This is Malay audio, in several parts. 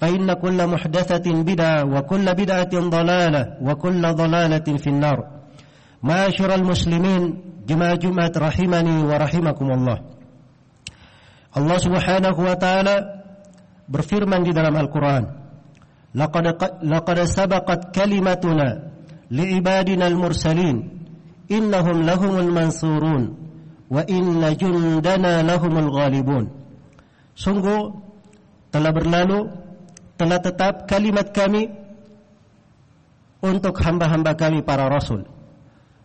فإن كل محدثة بدعة وكل بدعة ضلالة وكل ضلالة في النار معاشر المسلمين جماعة جمعة رحمني ورحمكم الله Allah Subhanahu wa taala berfirman di dalam Al-Qur'an laqad laqad sabaqat kalimatuna li'ibadina al-mursalin innahum lahumul mansurun wa inna jundana lahumul ghalibun sungguh telah berlalu telah tetap kalimat kami untuk hamba-hamba kami para rasul.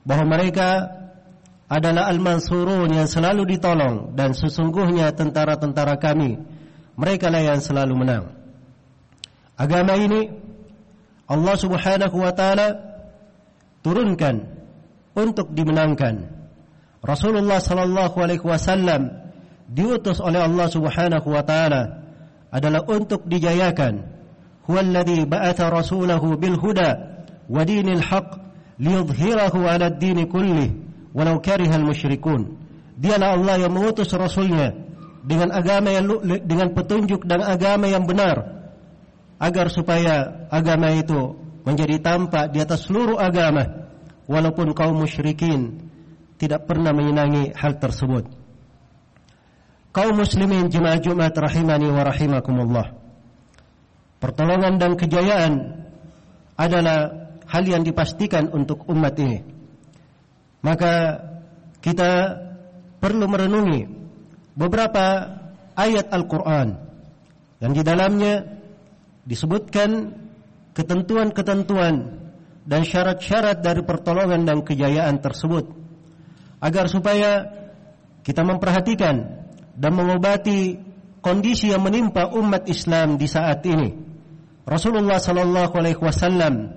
Bahwa mereka adalah al-mansurun yang selalu ditolong dan sesungguhnya tentara-tentara kami mereka lah yang selalu menang. Agama ini Allah Subhanahu wa taala turunkan untuk dimenangkan. Rasulullah sallallahu alaihi wasallam diutus oleh Allah Subhanahu wa taala adalah untuk dijayakan. Huwallazi ba'atha rasulahu bil huda wa dinil haqq liyudhhirahu 'ala ad-din kullih walau karihal musyrikun. Dialah Allah yang mengutus rasulnya dengan agama yang dengan petunjuk dan agama yang benar agar supaya agama itu menjadi tampak di atas seluruh agama walaupun kaum musyrikin tidak pernah menyenangi hal tersebut kaum muslimin jemaah Jumat rahimani wa rahimakumullah. Pertolongan dan kejayaan adalah hal yang dipastikan untuk umat ini. Maka kita perlu merenungi beberapa ayat Al-Quran yang di dalamnya disebutkan ketentuan-ketentuan dan syarat-syarat dari pertolongan dan kejayaan tersebut agar supaya kita memperhatikan dan mengobati kondisi yang menimpa umat Islam di saat ini. Rasulullah sallallahu alaihi wasallam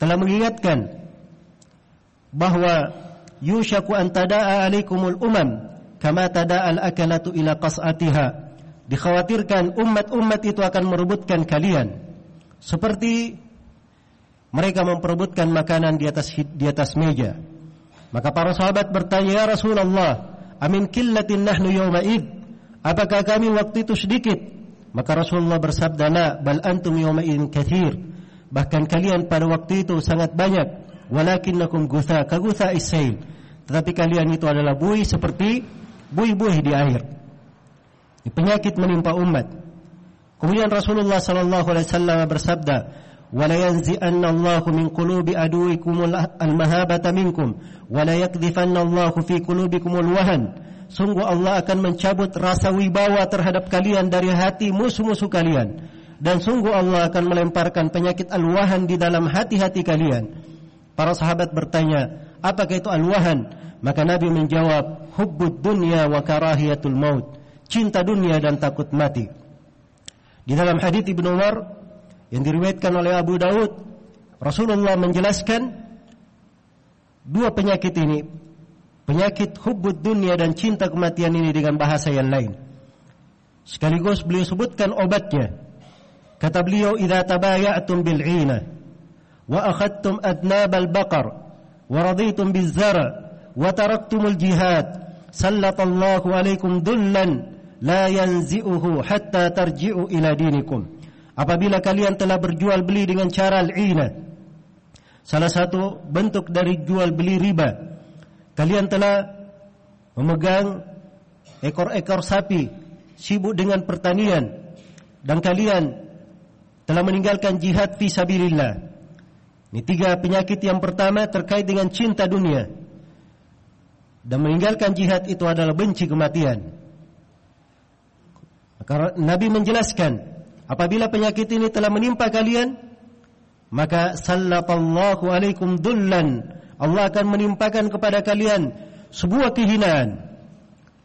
telah mengingatkan bahwa yushaku an tada'a alaikumul umam kama tada'a al-akalatu ila qas'atiha. Dikhawatirkan umat-umat itu akan merebutkan kalian seperti mereka memperebutkan makanan di atas di atas meja. Maka para sahabat bertanya, "Ya Rasulullah, amin killatin nahnu yawma id?" Apakah kami waktu itu sedikit? Maka Rasulullah bersabda, "La, bal antum yawma idin katsir." Bahkan kalian pada waktu itu sangat banyak. Walakinnakum gutha ka gutha isail. Tetapi kalian itu adalah buih seperti buih-buih di air. Penyakit menimpa umat. Kemudian Rasulullah sallallahu alaihi wasallam bersabda, ولا ينزئن الله من قلوب عدوكم المهابة منكم ولا يقذفن الله في قلوبكم الوهن sungguh Allah akan mencabut rasa wibawa terhadap kalian dari hati musuh-musuh kalian dan sungguh Allah akan melemparkan penyakit alwahan di dalam hati-hati kalian para sahabat bertanya apakah itu alwahan maka Nabi menjawab hubbud dunya wa karahiyatul maut cinta dunia dan takut mati di dalam hadis Ibnu Umar yang diriwayatkan oleh Abu Daud Rasulullah menjelaskan dua penyakit ini penyakit hubbud dunia dan cinta kematian ini dengan bahasa yang lain. Sekaligus beliau sebutkan obatnya. Kata beliau idza tabaya'tum bil'ina wa akhadtum adnab al-baqar wa raditum biz-zara wa taraktumul jihad sallatallahu alaikum dullan la yanzi'uhu hatta tarji'u ila dinikum apabila kalian telah berjual beli dengan cara al-ina salah satu bentuk dari jual beli riba kalian telah memegang ekor-ekor sapi sibuk dengan pertanian dan kalian telah meninggalkan jihad fi sabilillah ini tiga penyakit yang pertama terkait dengan cinta dunia dan meninggalkan jihad itu adalah benci kematian. Nabi menjelaskan, apabila penyakit ini telah menimpa kalian, maka sallallahu alaikum dullan. Allah akan menimpakan kepada kalian sebuah kehinaan.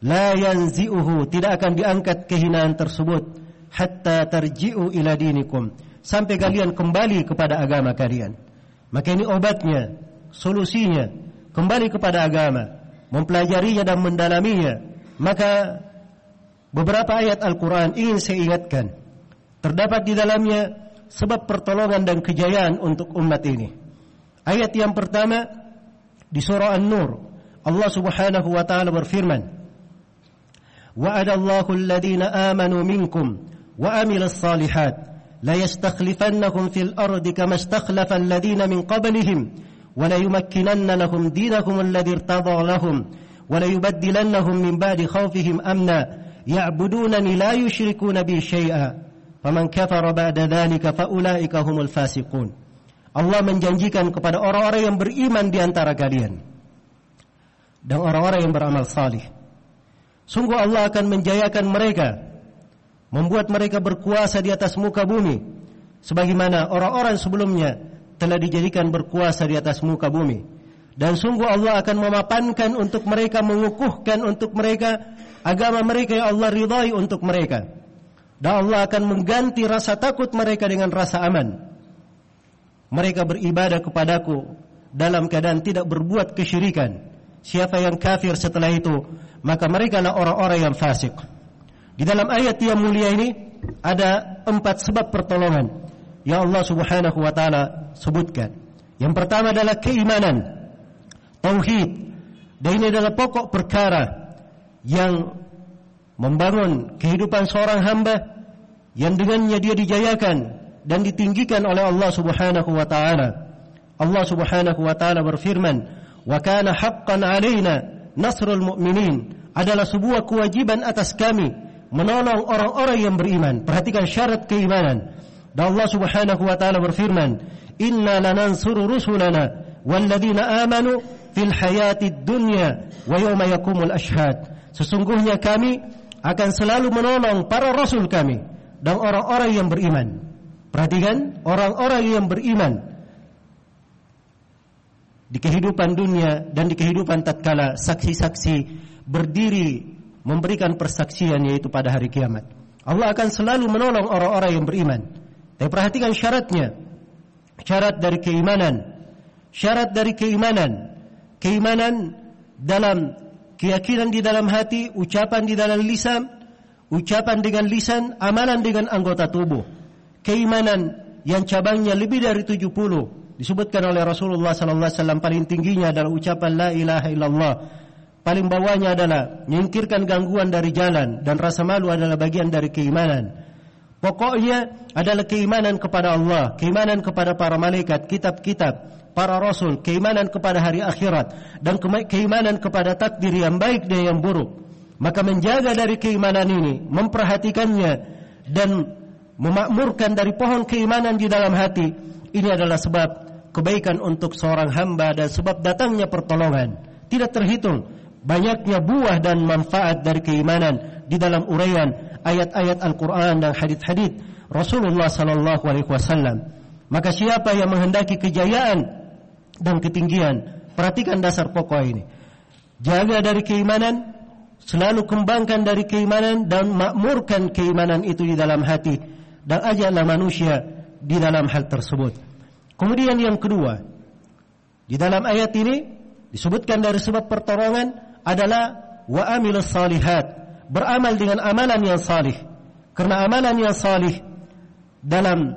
La yanzi'uhu, tidak akan diangkat kehinaan tersebut hatta tarji'u ila dinikum sampai kalian kembali kepada agama kalian. Maka ini obatnya, solusinya, kembali kepada agama mempelajarinya dan mendalaminya maka beberapa ayat Al-Quran ingin saya ingatkan terdapat di dalamnya sebab pertolongan dan kejayaan untuk umat ini ayat yang pertama di surah An-Nur Allah subhanahu wa ta'ala berfirman wa'adallahu alladhina amanu minkum wa amilas salihat la yastakhlifannahum fil ardi kama istakhlafa alladhina min qablihim ولا يمكنن لهم دينهم الذي ارتضى لهم ولا يبدلنهم من بعد خوفهم أمنا يعبدونني لا يشركون بي شيئا faman kafara ba'da dhalika fa ulaika humul fasiqun. Allah menjanjikan kepada orang-orang yang beriman di antara kalian dan orang-orang yang beramal salih. Sungguh Allah akan menjayakan mereka membuat mereka berkuasa di atas muka bumi sebagaimana orang-orang sebelumnya telah dijadikan berkuasa di atas muka bumi. Dan sungguh Allah akan memapankan untuk mereka mengukuhkan untuk mereka agama mereka yang Allah ridai untuk mereka dan Allah akan mengganti rasa takut mereka dengan rasa aman mereka beribadah kepadaku dalam keadaan tidak berbuat kesyirikan siapa yang kafir setelah itu maka mereka adalah orang-orang yang fasik di dalam ayat yang mulia ini ada empat sebab pertolongan yang Allah Subhanahu wa taala sebutkan. Yang pertama adalah keimanan. Tauhid. Dan ini adalah pokok perkara yang membangun kehidupan seorang hamba yang dengannya dia dijayakan dan ditinggikan oleh Allah Subhanahu wa taala. Allah Subhanahu wa taala berfirman, "Wa kana haqqan 'alaina nasrul mu'minin." Adalah sebuah kewajiban atas kami menolong orang-orang yang beriman. Perhatikan syarat keimanan. Dan Allah Subhanahu wa taala berfirman, "Inna lanansuru rusulana walladzina amanu fil hayatid dunya wa yawma yaqumul ashhad." Sesungguhnya kami akan selalu menolong para rasul kami dan orang-orang yang beriman. Perhatikan, orang-orang yang beriman di kehidupan dunia dan di kehidupan tatkala saksi-saksi berdiri memberikan persaksian yaitu pada hari kiamat. Allah akan selalu menolong orang-orang yang beriman. Tapi perhatikan syaratnya. Syarat dari keimanan. Syarat dari keimanan. Keimanan dalam keyakinan di dalam hati, ucapan di dalam lisan, ucapan dengan lisan, amalan dengan anggota tubuh. Keimanan yang cabangnya lebih dari 70 disebutkan oleh Rasulullah sallallahu alaihi wasallam paling tingginya adalah ucapan la ilaha illallah. Paling bawahnya adalah menyingkirkan gangguan dari jalan dan rasa malu adalah bagian dari keimanan. Pokoknya adalah keimanan kepada Allah, keimanan kepada para malaikat, kitab-kitab, para rasul, keimanan kepada hari akhirat dan keimanan kepada takdir yang baik dan yang buruk. Maka menjaga dari keimanan ini, memperhatikannya dan memakmurkan dari pohon keimanan di dalam hati, ini adalah sebab kebaikan untuk seorang hamba dan sebab datangnya pertolongan. Tidak terhitung banyaknya buah dan manfaat dari keimanan di dalam uraian ayat-ayat Al-Quran dan hadith-hadith Rasulullah sallallahu alaihi wasallam. Maka siapa yang menghendaki kejayaan dan ketinggian, perhatikan dasar pokok ini. Jaga dari keimanan, selalu kembangkan dari keimanan dan makmurkan keimanan itu di dalam hati dan ajaklah manusia di dalam hal tersebut. Kemudian yang kedua, di dalam ayat ini disebutkan dari sebab pertolongan adalah wa amilus salihat beramal dengan amalan yang salih. Karena amalan yang salih dalam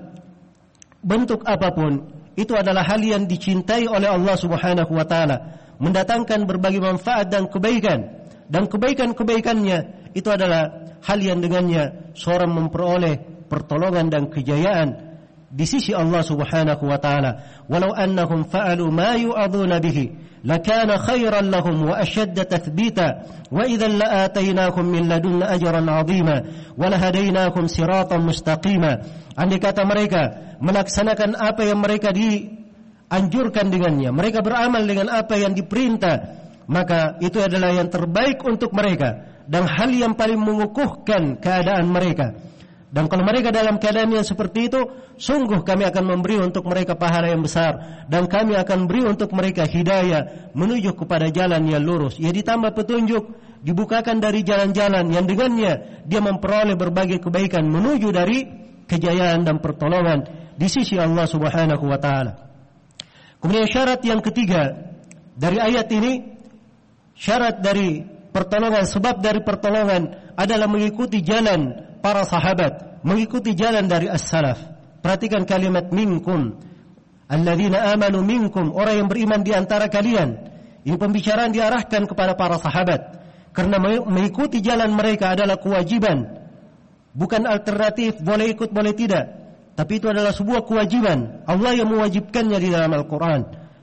bentuk apapun itu adalah hal yang dicintai oleh Allah Subhanahu wa taala. mendatangkan berbagai manfaat dan kebaikan dan kebaikan-kebaikannya itu adalah hal yang dengannya seorang memperoleh pertolongan dan kejayaan di sisi Allah Subhanahu wa taala walau annahum fa'alu ma yu'aduna bihi lakana khairan lahum wa ashadda tathbita wa idhan la'atainahum min ladunna ajran 'azima wa lahadainahum siratan mustaqima. Andai kata mereka melaksanakan apa yang mereka dianjurkan dengannya mereka beramal dengan apa yang diperintah maka itu adalah yang terbaik untuk mereka dan hal yang paling mengukuhkan keadaan mereka dan kalau mereka dalam keadaan yang seperti itu, sungguh kami akan memberi untuk mereka pahala yang besar. Dan kami akan beri untuk mereka hidayah menuju kepada jalan yang lurus. Ya ditambah petunjuk, dibukakan dari jalan-jalan yang dengannya dia memperoleh berbagai kebaikan menuju dari kejayaan dan pertolongan di sisi Allah subhanahu wa ta'ala. Kemudian syarat yang ketiga dari ayat ini, syarat dari pertolongan, sebab dari pertolongan adalah mengikuti jalan para sahabat mengikuti jalan dari as-salaf. Perhatikan kalimat minkum. Alladzina amanu minkum. Orang yang beriman di antara kalian. Ini pembicaraan diarahkan kepada para sahabat. Karena mengikuti jalan mereka adalah kewajiban. Bukan alternatif boleh ikut boleh tidak. Tapi itu adalah sebuah kewajiban. Allah yang mewajibkannya di dalam Al-Quran.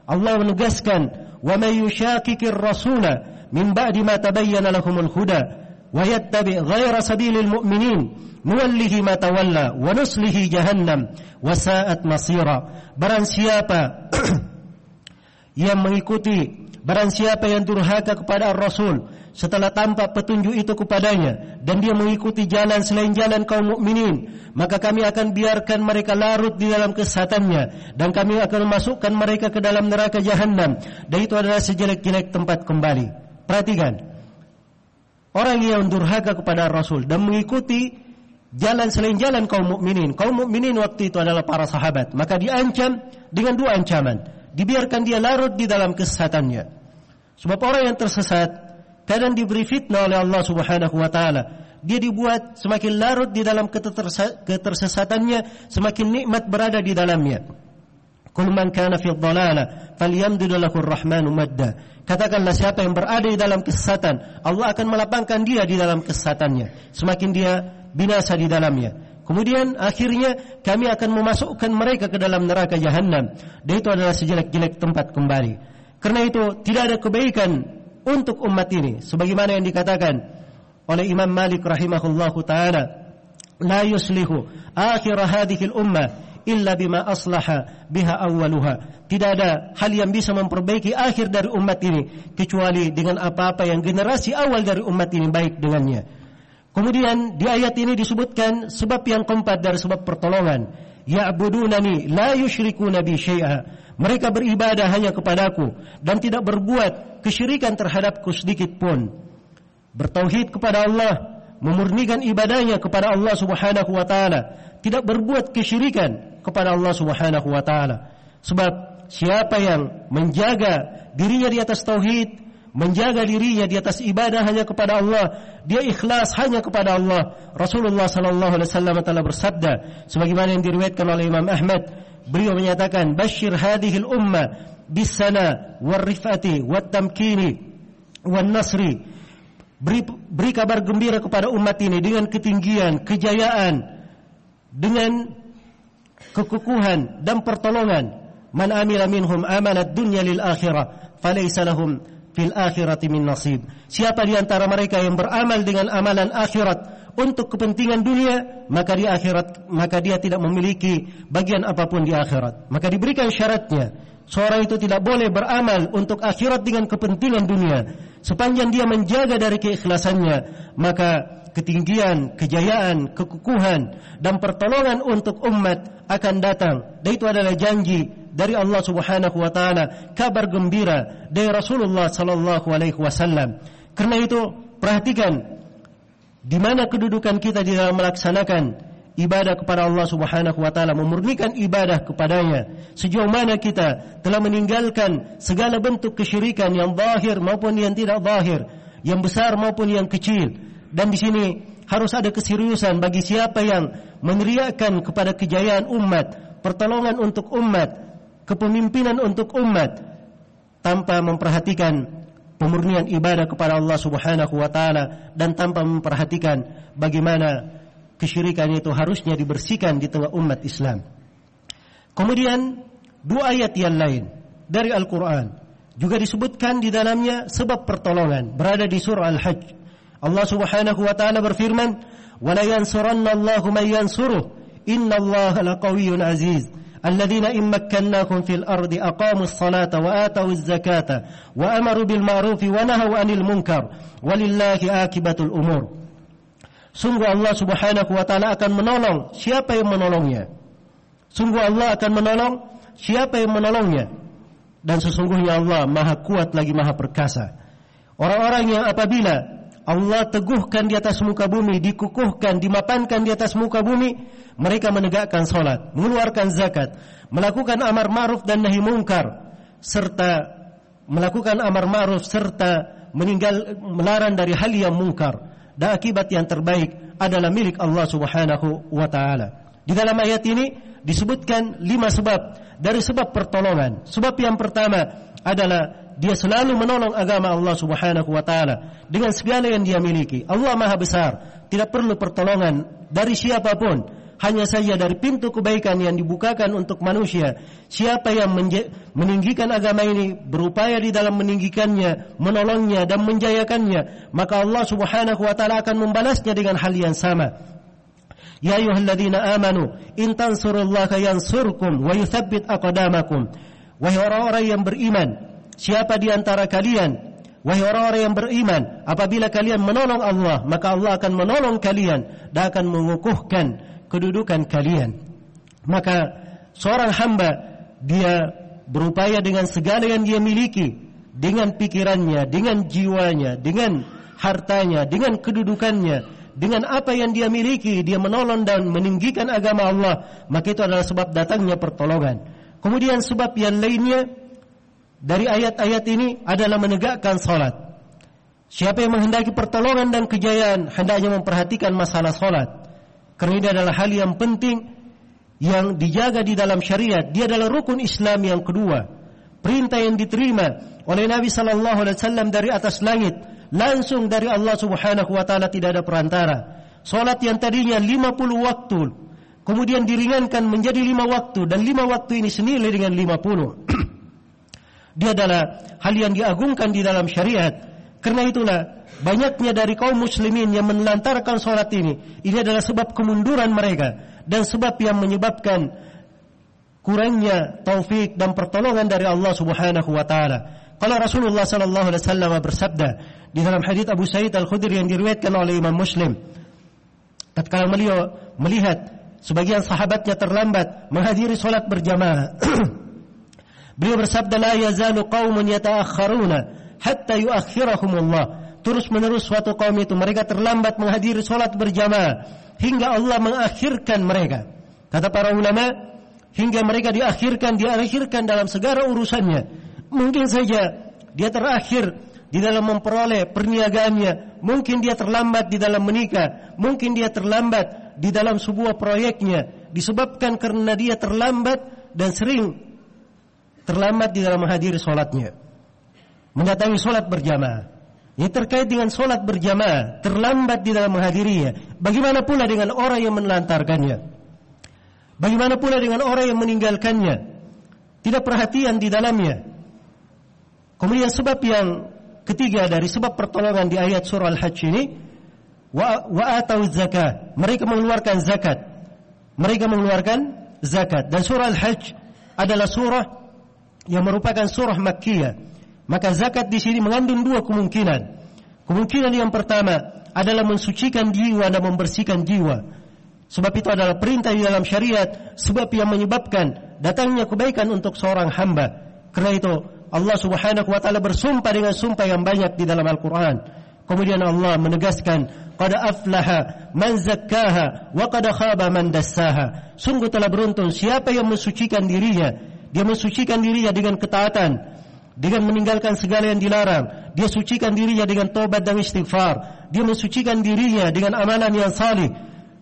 Allah menegaskan. "Wa may yushaqiqir rasula min ba'di ma tabayyana lahumul huda." ويتبع غير سبيل المؤمنين نوله ما تولى ونصله جهنم وساءت مصيرا barang siapa yang mengikuti barang siapa yang durhaka kepada Rasul setelah tampak petunjuk itu kepadanya dan dia mengikuti jalan selain jalan kaum mukminin maka kami akan biarkan mereka larut di dalam kesesatannya dan kami akan memasukkan mereka ke dalam neraka jahanam dan itu adalah sejelek-jelek tempat kembali perhatikan orang yang durhaka kepada Rasul dan mengikuti jalan selain jalan kaum mukminin. Kaum mukminin waktu itu adalah para sahabat. Maka diancam dengan dua ancaman. Dibiarkan dia larut di dalam kesesatannya. Sebab orang yang tersesat kadang diberi fitnah oleh Allah Subhanahu wa taala. Dia dibuat semakin larut di dalam ketersesatannya, semakin nikmat berada di dalamnya. Kul man kana fi dhalala falyamdud lahu ar-rahmanu madda. Katakanlah siapa yang berada di dalam kesesatan, Allah akan melapangkan dia di dalam kesesatannya. Semakin dia binasa di dalamnya. Kemudian akhirnya kami akan memasukkan mereka ke dalam neraka jahanam. Dan itu adalah sejelek-jelek tempat kembali. Karena itu tidak ada kebaikan untuk umat ini. Sebagaimana yang dikatakan oleh Imam Malik rahimahullahu taala, la yuslihu akhir hadhihi al-ummah illa bima aslaha biha awwaluha. Tidak ada hal yang bisa memperbaiki akhir dari umat ini kecuali dengan apa-apa yang generasi awal dari umat ini baik dengannya. Kemudian di ayat ini disebutkan sebab yang keempat dari sebab pertolongan. Ya'budunani la yusyrikuna bi syai'a. Mereka beribadah hanya kepadaku dan tidak berbuat kesyirikan terhadapku sedikit pun. Bertauhid kepada Allah memurnikan ibadahnya kepada Allah Subhanahu wa taala. Tidak berbuat kesyirikan kepada Allah Subhanahu wa taala. Sebab siapa yang menjaga dirinya di atas tauhid, menjaga dirinya di atas ibadah hanya kepada Allah, dia ikhlas hanya kepada Allah. Rasulullah sallallahu alaihi wasallam telah bersabda sebagaimana yang diriwayatkan oleh Imam Ahmad, beliau menyatakan, "Basyir hadhihi al-umma bis-sana war-rifati wat-tamkini wan-nasri." Beri, beri kabar gembira kepada umat ini dengan ketinggian, kejayaan, dengan kekukuhan dan pertolongan. Man amila minhum amala dunya lil akhirah falaysa lahum fil akhirati min nasib. Siapa di antara mereka yang beramal dengan amalan akhirat untuk kepentingan dunia maka di akhirat maka dia tidak memiliki bagian apapun di akhirat. Maka diberikan syaratnya. Seorang itu tidak boleh beramal untuk akhirat dengan kepentingan dunia sepanjang dia menjaga dari keikhlasannya maka ketinggian, kejayaan, kekukuhan dan pertolongan untuk umat akan datang. Dan itu adalah janji dari Allah Subhanahu wa taala, kabar gembira dari Rasulullah sallallahu alaihi wasallam. Karena itu, perhatikan di mana kedudukan kita di dalam melaksanakan ibadah kepada Allah Subhanahu wa taala, memurnikan ibadah kepadanya. Sejauh mana kita telah meninggalkan segala bentuk kesyirikan yang zahir maupun yang tidak zahir, yang besar maupun yang kecil dan di sini harus ada keseriusan bagi siapa yang meneriakkan kepada kejayaan umat, pertolongan untuk umat, kepemimpinan untuk umat. tanpa memperhatikan pemurnian ibadah kepada Allah Subhanahu wa taala dan tanpa memperhatikan bagaimana kesyirikan itu harusnya dibersihkan di tengah umat Islam. Kemudian dua ayat yang lain dari Al-Qur'an juga disebutkan di dalamnya sebab pertolongan berada di surah Al-Hajj. Allah Subhanahu wa taala berfirman, "Wa la yansuranna Allahu man yansuruh, innallaha laqawiyyun aziz." الذين إن مكناكم في الأرض أقاموا الصلاة وآتوا الزكاة وأمروا بالمعروف ونهوا عن المنكر ولله آكبة الأمور Sungguh Allah subhanahu wa ta'ala akan menolong siapa yang menolongnya. Sungguh Allah akan menolong siapa yang menolongnya. Dan sesungguhnya Allah maha kuat lagi maha perkasa. Orang-orang yang apabila Allah teguhkan di atas muka bumi, dikukuhkan, dimapankan di atas muka bumi, mereka menegakkan solat, mengeluarkan zakat, melakukan amar ma'ruf dan nahi mungkar, serta melakukan amar ma'ruf serta meninggal melarang dari hal yang mungkar. Dan akibat yang terbaik adalah milik Allah Subhanahu wa taala. Di dalam ayat ini disebutkan lima sebab dari sebab pertolongan. Sebab yang pertama adalah dia selalu menolong agama Allah Subhanahu wa taala dengan segala yang dia miliki. Allah Maha Besar, tidak perlu pertolongan dari siapapun hanya saja dari pintu kebaikan yang dibukakan untuk manusia. Siapa yang meninggikan agama ini, berupaya di dalam meninggikannya, menolongnya dan menjayakannya, maka Allah Subhanahu wa taala akan membalasnya dengan hal yang sama. Ya ayyuhalladzina amanu in tansurullaha yansurkum wa yuthabbit aqdamakum. Wahai orang-orang yang beriman, siapa di antara kalian Wahai orang-orang yang beriman, apabila kalian menolong Allah, maka Allah akan menolong kalian dan akan mengukuhkan kedudukan kalian. Maka seorang hamba dia berupaya dengan segala yang dia miliki, dengan pikirannya, dengan jiwanya, dengan hartanya, dengan kedudukannya, dengan apa yang dia miliki, dia menolong dan meninggikan agama Allah, maka itu adalah sebab datangnya pertolongan. Kemudian sebab yang lainnya dari ayat-ayat ini adalah menegakkan salat. Siapa yang menghendaki pertolongan dan kejayaan hendaknya memperhatikan masalah salat. Kerana ini adalah hal yang penting yang dijaga di dalam syariat. Dia adalah rukun Islam yang kedua. Perintah yang diterima oleh Nabi sallallahu alaihi wasallam dari atas langit langsung dari Allah Subhanahu wa taala tidak ada perantara. Salat yang tadinya 50 waktu kemudian diringankan menjadi 5 waktu dan 5 waktu ini senilai dengan 50. Dia adalah hal yang diagungkan di dalam syariat. Karena itulah banyaknya dari kaum muslimin yang menelantarkan solat ini. Ini adalah sebab kemunduran mereka dan sebab yang menyebabkan kurangnya taufik dan pertolongan dari Allah Subhanahu wa taala. Kalau Rasulullah sallallahu alaihi wasallam bersabda di dalam hadis Abu Sa'id Al-Khudri yang diriwayatkan oleh Imam Muslim tatkala beliau melihat sebagian sahabatnya terlambat menghadiri solat berjamaah beliau bersabda la yazalu qaumun yata'akhkharuna hatta yuakhirahumullah terus menerus suatu kaum itu mereka terlambat menghadiri solat berjamaah hingga Allah mengakhirkan mereka. Kata para ulama hingga mereka diakhirkan diakhirkan dalam segala urusannya. Mungkin saja dia terakhir di dalam memperoleh perniagaannya. Mungkin dia terlambat di dalam menikah. Mungkin dia terlambat di dalam sebuah proyeknya. Disebabkan karena dia terlambat dan sering terlambat di dalam menghadiri solatnya mendatangi solat berjamaah. Ini terkait dengan solat berjamaah, terlambat di dalam menghadirinya. Bagaimana pula dengan orang yang menelantarkannya? Bagaimana pula dengan orang yang meninggalkannya? Tidak perhatian di dalamnya. Kemudian sebab yang ketiga dari sebab pertolongan di ayat surah Al-Hajj ini, wa atau zakat. Mereka mengeluarkan zakat. Mereka mengeluarkan zakat. Dan surah Al-Hajj adalah surah yang merupakan surah Makkiyah. Maka zakat di sini mengandung dua kemungkinan. Kemungkinan yang pertama adalah mensucikan jiwa dan membersihkan jiwa. Sebab itu adalah perintah di dalam syariat sebab yang menyebabkan datangnya kebaikan untuk seorang hamba. Kerana itu Allah Subhanahu wa taala bersumpah dengan sumpah yang banyak di dalam Al-Qur'an. Kemudian Allah menegaskan, "Qad aflaha man zakkaha wa qad khaba man dassaha." Sungguh telah beruntung siapa yang mensucikan dirinya. Dia mensucikan dirinya dengan ketaatan, dengan meninggalkan segala yang dilarang. Dia sucikan dirinya dengan tobat dan istighfar. Dia mensucikan dirinya dengan amalan yang salih.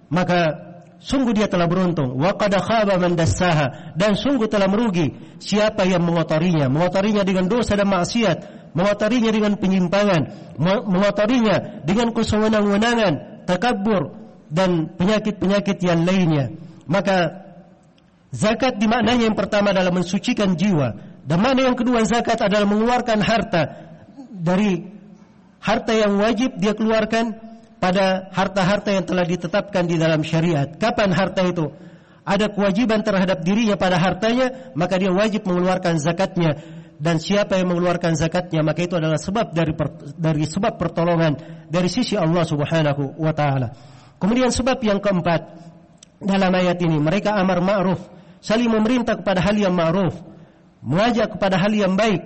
Maka sungguh dia telah beruntung. Wa qad khaba man dassaha. Dan sungguh telah merugi siapa yang mengotorinya. Mengotorinya dengan dosa dan maksiat. Mengotorinya dengan penyimpangan. Mengotorinya dengan kesewenang-wenangan takabbur dan penyakit-penyakit yang lainnya. Maka zakat dimaknanya yang pertama adalah mensucikan jiwa dan yang kedua zakat adalah mengeluarkan harta dari harta yang wajib dia keluarkan pada harta-harta yang telah ditetapkan di dalam syariat. Kapan harta itu ada kewajiban terhadap dirinya pada hartanya, maka dia wajib mengeluarkan zakatnya. Dan siapa yang mengeluarkan zakatnya, maka itu adalah sebab dari dari sebab pertolongan dari sisi Allah Subhanahu wa taala. Kemudian sebab yang keempat dalam ayat ini, mereka amar ma'ruf, saling memerintah kepada hal yang ma'ruf, mengajak kepada hal yang baik,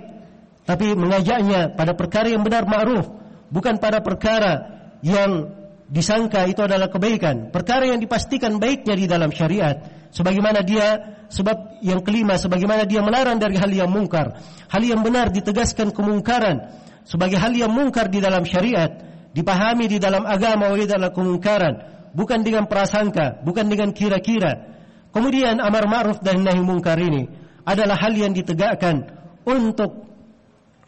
tapi mengajaknya pada perkara yang benar ma'ruf, bukan pada perkara yang disangka itu adalah kebaikan, perkara yang dipastikan baiknya di dalam syariat. Sebagaimana dia sebab yang kelima sebagaimana dia melarang dari hal yang mungkar. Hal yang benar ditegaskan kemungkaran sebagai hal yang mungkar di dalam syariat, dipahami di dalam agama oleh dalam kemungkaran, bukan dengan prasangka, bukan dengan kira-kira. Kemudian amar ma'ruf dan nahi mungkar ini adalah hal yang ditegakkan untuk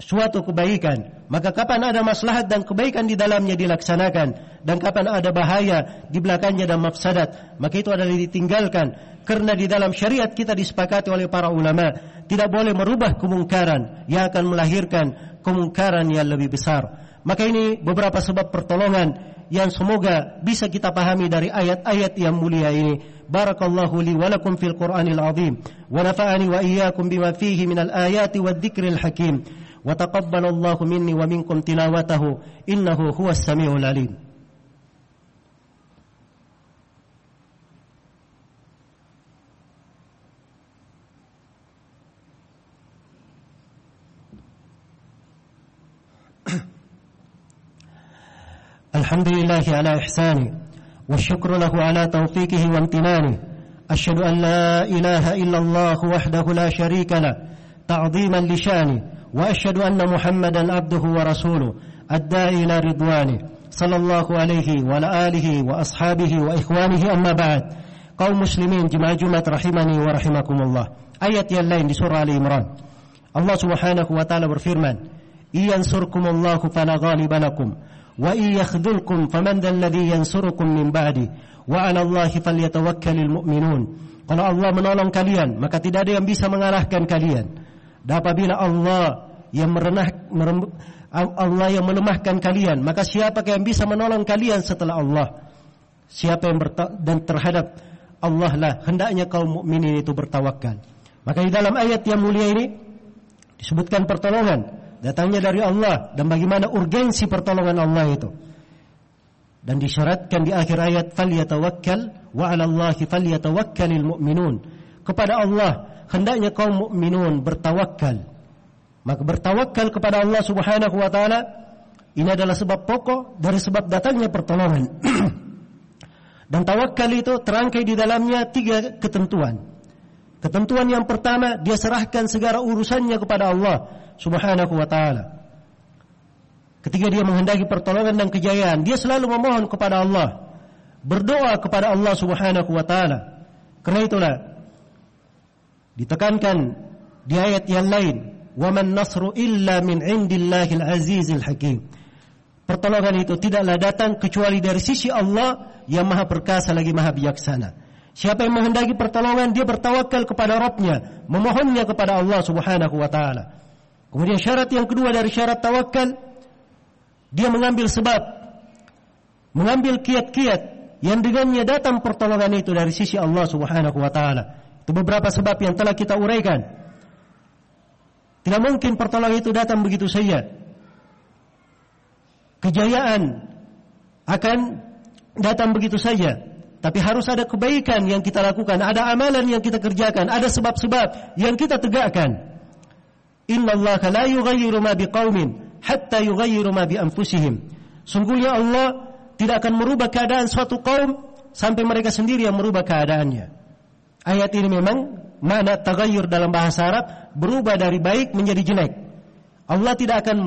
suatu kebaikan. Maka kapan ada maslahat dan kebaikan di dalamnya dilaksanakan dan kapan ada bahaya di belakangnya dan mafsadat maka itu adalah ditinggalkan kerana di dalam syariat kita disepakati oleh para ulama tidak boleh merubah kemungkaran yang akan melahirkan kemungkaran yang lebih besar. Maka ini beberapa sebab pertolongan yang semoga bisa kita pahami dari ayat-ayat yang mulia ini barakallahu li wa lakum fil qur'anil azim wa nafa'ani wa iyyakum bima fihi minal ayati wad dhikril hakim وتقبل الله مني ومنكم تلاوته إنه هو السميع العليم الحمد لله على إحسانه والشكر له على توفيقه وامتنانه. أشهد أن لا إله إلا الله وحده لا شريك له تعظيما لشانه. وأشهد أن محمدا عبده ورسوله الداعي إلى رضوانه. صلى الله عليه وعلى آله وأصحابه وإخوانه أما بعد. قوم مسلمين جماعة جمعة رحمني ورحمكم الله. ayat yang lain di surah Ali Imran Allah Subhanahu taala berfirman iyansurkum Allahu fala ghaliba iyakhdhulkum faman dhal ladhi yansurukum min ba'di wa 'ala Allahi falyatawakkalul mu'minun kalau Allah menolong kalian maka tidak ada yang bisa mengalahkan kalian dan apabila Allah yang merenah Allah yang melemahkan kalian, maka siapa yang bisa menolong kalian setelah Allah? Siapa yang dan terhadap Allah lah hendaknya kaum mukminin itu bertawakal. Maka di dalam ayat yang mulia ini disebutkan pertolongan datangnya dari Allah dan bagaimana urgensi pertolongan Allah itu. Dan disyaratkan di akhir ayat falyatawakkal wa 'ala Allahi falyatawakkalul mu'minun. Kepada Allah hendaknya kaum mukminun bertawakal. Maka bertawakal kepada Allah Subhanahu wa taala ini adalah sebab pokok dari sebab datangnya pertolongan. Dan tawakal itu terangkai di dalamnya tiga ketentuan. Ketentuan yang pertama, dia serahkan segala urusannya kepada Allah Subhanahu wa taala. Ketika dia menghendaki pertolongan dan kejayaan, dia selalu memohon kepada Allah, berdoa kepada Allah Subhanahu wa taala. Karena itulah ditekankan di ayat yang lain wa man nasru illa min indillahil azizil hakim pertolongan itu tidaklah datang kecuali dari sisi Allah yang maha perkasa lagi maha bijaksana siapa yang menghendaki pertolongan dia bertawakal kepada Rabbnya memohonnya kepada Allah subhanahu wa ta'ala kemudian syarat yang kedua dari syarat tawakal dia mengambil sebab mengambil kiat-kiat yang dengannya datang pertolongan itu dari sisi Allah subhanahu wa ta'ala itu beberapa sebab yang telah kita uraikan. Tidak mungkin pertolongan itu datang begitu saja. Kejayaan akan datang begitu saja. Tapi harus ada kebaikan yang kita lakukan, ada amalan yang kita kerjakan, ada sebab-sebab yang kita tegakkan. Inna Allah la yughayyiru ma biqaumin hatta yughayyiru ma bi anfusihim. Sungguhnya Allah tidak akan merubah keadaan suatu kaum sampai mereka sendiri yang merubah keadaannya. Ayat ini memang mana tagayyur dalam bahasa Arab berubah dari baik menjadi jelek. Allah tidak akan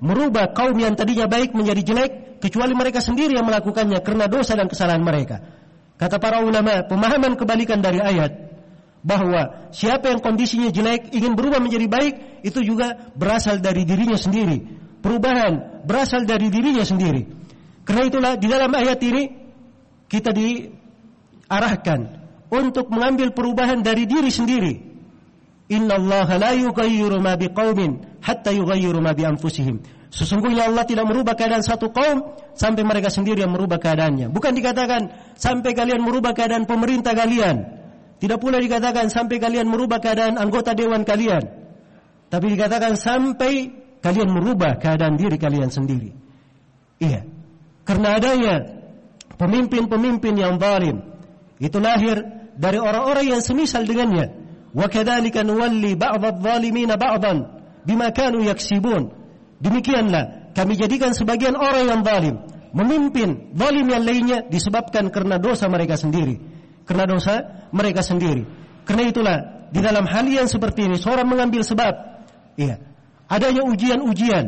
merubah kaum yang tadinya baik menjadi jelek kecuali mereka sendiri yang melakukannya karena dosa dan kesalahan mereka. Kata para ulama, pemahaman kebalikan dari ayat bahawa siapa yang kondisinya jelek ingin berubah menjadi baik itu juga berasal dari dirinya sendiri. Perubahan berasal dari dirinya sendiri. Karena itulah di dalam ayat ini kita diarahkan untuk mengambil perubahan dari diri sendiri. Inna Allah la yughayyiru ma biqaumin hatta yughayyiru ma bi anfusihim. Sesungguhnya Allah tidak merubah keadaan satu kaum sampai mereka sendiri yang merubah keadaannya. Bukan dikatakan sampai kalian merubah keadaan pemerintah kalian. Tidak pula dikatakan sampai kalian merubah keadaan anggota dewan kalian. Tapi dikatakan sampai kalian merubah keadaan diri kalian sendiri. Iya. Karena adanya pemimpin-pemimpin yang zalim itu lahir dari orang-orang yang semisal dengannya. Wa kadzalika nuwalli ba'd adh-dhalimin ba'dan bima kanu yaksibun. Demikianlah kami jadikan sebagian orang yang zalim memimpin zalim yang lainnya disebabkan karena dosa mereka sendiri. Karena dosa mereka sendiri. Karena itulah di dalam hal yang seperti ini seorang mengambil sebab iya, adanya ujian-ujian,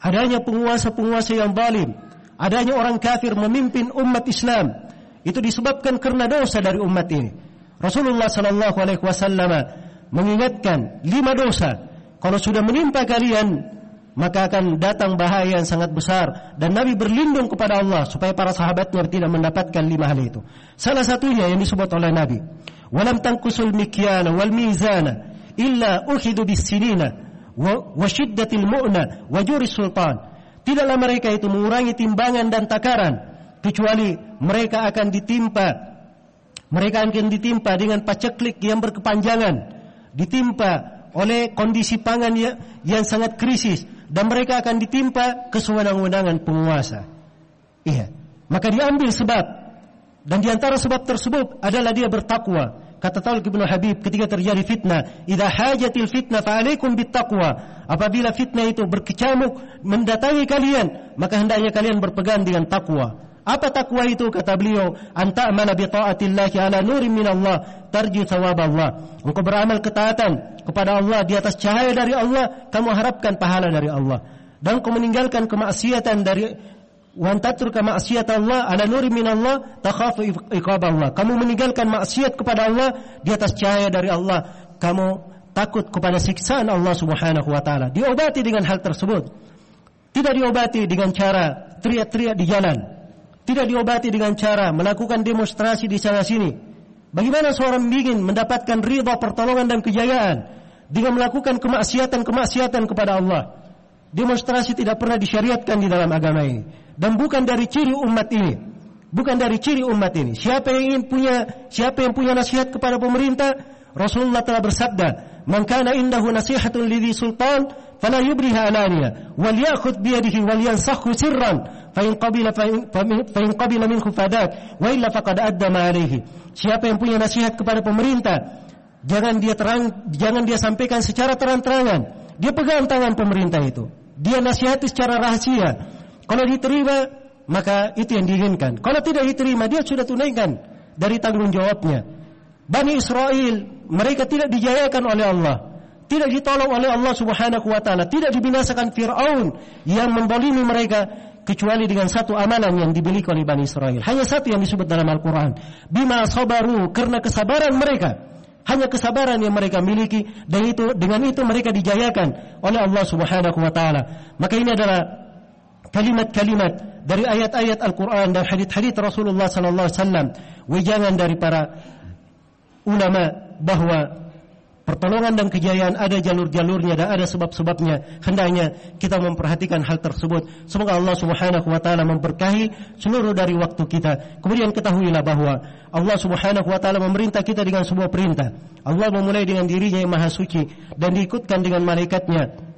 adanya penguasa-penguasa yang zalim, adanya orang kafir memimpin umat Islam itu disebabkan karena dosa dari umat ini. Rasulullah sallallahu alaihi wasallam mengingatkan lima dosa kalau sudah menimpa kalian maka akan datang bahaya yang sangat besar dan Nabi berlindung kepada Allah supaya para sahabatnya tidak mendapatkan lima hal itu. Salah satunya yang disebut oleh Nabi, "Walam tanqusul mikyana wal mizana illa ukhidu bis-sinina wa shiddatil mu'na wa juri sultan." Tidaklah mereka itu mengurangi timbangan dan takaran kecuali mereka akan ditimpa mereka akan ditimpa dengan paceklik yang berkepanjangan, ditimpa oleh kondisi pangan yang sangat krisis dan mereka akan ditimpa kesewenang-wenangan penguasa. Iya. Maka diambil sebab dan di antara sebab tersebut adalah dia bertakwa. Kata Talib bin Habib ketika terjadi fitnah, "Idza hajatil fitnah fa alaikum bittaqwa." Apabila fitnah itu berkecamuk mendatangi kalian, maka hendaknya kalian berpegang dengan takwa. Apa takwa itu kata beliau? Anta amala bi taatillahi ala nurin min Allah tarju thawab Allah. Engkau beramal ketaatan kepada Allah di atas cahaya dari Allah, kamu harapkan pahala dari Allah. Dan kau meninggalkan kemaksiatan dari wan tatruka maksiat Allah ala nurin min Allah takhafu iqab Allah. Kamu meninggalkan maksiat kepada Allah di atas cahaya dari Allah, kamu takut kepada siksaan Allah Subhanahu wa taala. Diobati dengan hal tersebut. Tidak diobati dengan cara teriak-teriak di jalan, tidak diobati dengan cara melakukan demonstrasi di sana sini. Bagaimana seorang ingin mendapatkan ridha pertolongan dan kejayaan dengan melakukan kemaksiatan-kemaksiatan kepada Allah? Demonstrasi tidak pernah disyariatkan di dalam agama ini dan bukan dari ciri umat ini. Bukan dari ciri umat ini. Siapa yang ingin punya siapa yang punya nasihat kepada pemerintah, Rasulullah telah bersabda, "Man kana indahu nasihatun lidhi sultan, fala yubriha alaniya, wal ya'khudh bi yadihi wal yansakhu sirran." فإن قبل فإن قبل منه فداك وإلا فقد أدى ما عليه siapa yang punya nasihat kepada pemerintah jangan dia terang jangan dia sampaikan secara terang-terangan dia pegang tangan pemerintah itu dia nasihati secara rahasia kalau diterima maka itu yang diinginkan kalau tidak diterima dia sudah tunaikan dari tanggung jawabnya Bani Israel mereka tidak dijayakan oleh Allah tidak ditolong oleh Allah Subhanahu wa taala tidak dibinasakan Firaun yang membolimi mereka kecuali dengan satu amalan yang dimiliki oleh Bani Israel. Hanya satu yang disebut dalam Al-Quran. Bima sabaru, karena kesabaran mereka. Hanya kesabaran yang mereka miliki dan itu dengan itu mereka dijayakan oleh Allah Subhanahu wa taala. Maka ini adalah kalimat-kalimat dari ayat-ayat Al-Quran dan hadis-hadis Rasulullah sallallahu alaihi wasallam wejangan dari para ulama bahwa pertolongan dan kejayaan ada jalur-jalurnya dan ada sebab-sebabnya. Hendaknya kita memperhatikan hal tersebut. Semoga Allah Subhanahu wa taala memberkahi seluruh dari waktu kita. Kemudian ketahuilah bahwa Allah Subhanahu wa taala memerintah kita dengan sebuah perintah. Allah memulai dengan dirinya yang maha suci dan diikutkan dengan malaikatnya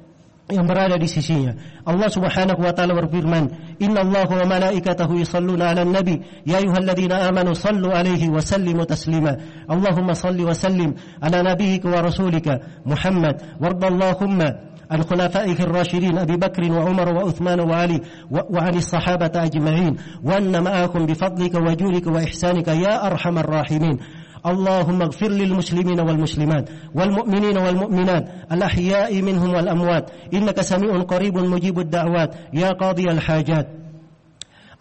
yang berada di sisinya. Allah Subhanahu wa taala berfirman, "Inna Allah wa malaikatahu yusalluna 'alan nabi, ya ayyuhalladzina amanu sallu 'alaihi wa sallimu taslima." Allahumma salli wa sallim 'ala nabiyyika wa rasulika Muhammad, wardallahumma عن خلفائه الراشدين أبي بكر وعمر وعثمان وعلي وعن الصحابة أجمعين وأن معكم بفضلك وجودك وإحسانك يا أرحم الراحمين اللهم اغفر للمسلمين والمسلمات والمؤمنين والمؤمنات الأحياء منهم والأموات إنك سميع قريب مجيب الدعوات يا قاضي الحاجات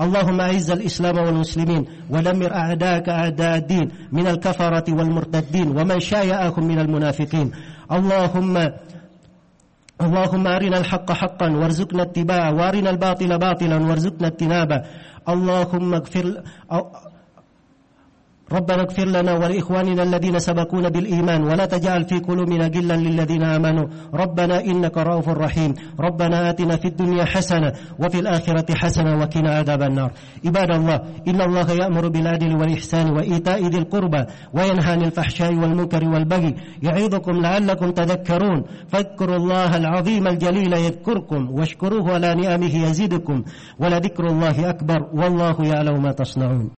اللهم أعز الإسلام والمسلمين ودمر أعداءك أعداء الدين من الكفرة والمرتدين ومن شايعهم من المنافقين اللهم اللهم أرنا الحق حقا وارزقنا اتباعه وأرنا الباطل باطلا وارزقنا اجتنابه اللهم اغفر ربنا اغفر لنا ولإخواننا الذين سبقونا بالإيمان ولا تجعل في قلوبنا غلا للذين آمنوا. ربنا إنك رؤوف رحيم. ربنا آتنا في الدنيا حسنة وفي الآخرة حسنة وقنا عذاب النار. عباد الله إن الله يأمر بالعدل والإحسان وإيتاء ذي القربى وينهى عن الفحشاء والمنكر والبغي يعظكم لعلكم تذكرون. فاذكروا الله العظيم الجليل يذكركم واشكروه على نعمه يزيدكم ولذكر الله أكبر والله يعلم ما تصنعون.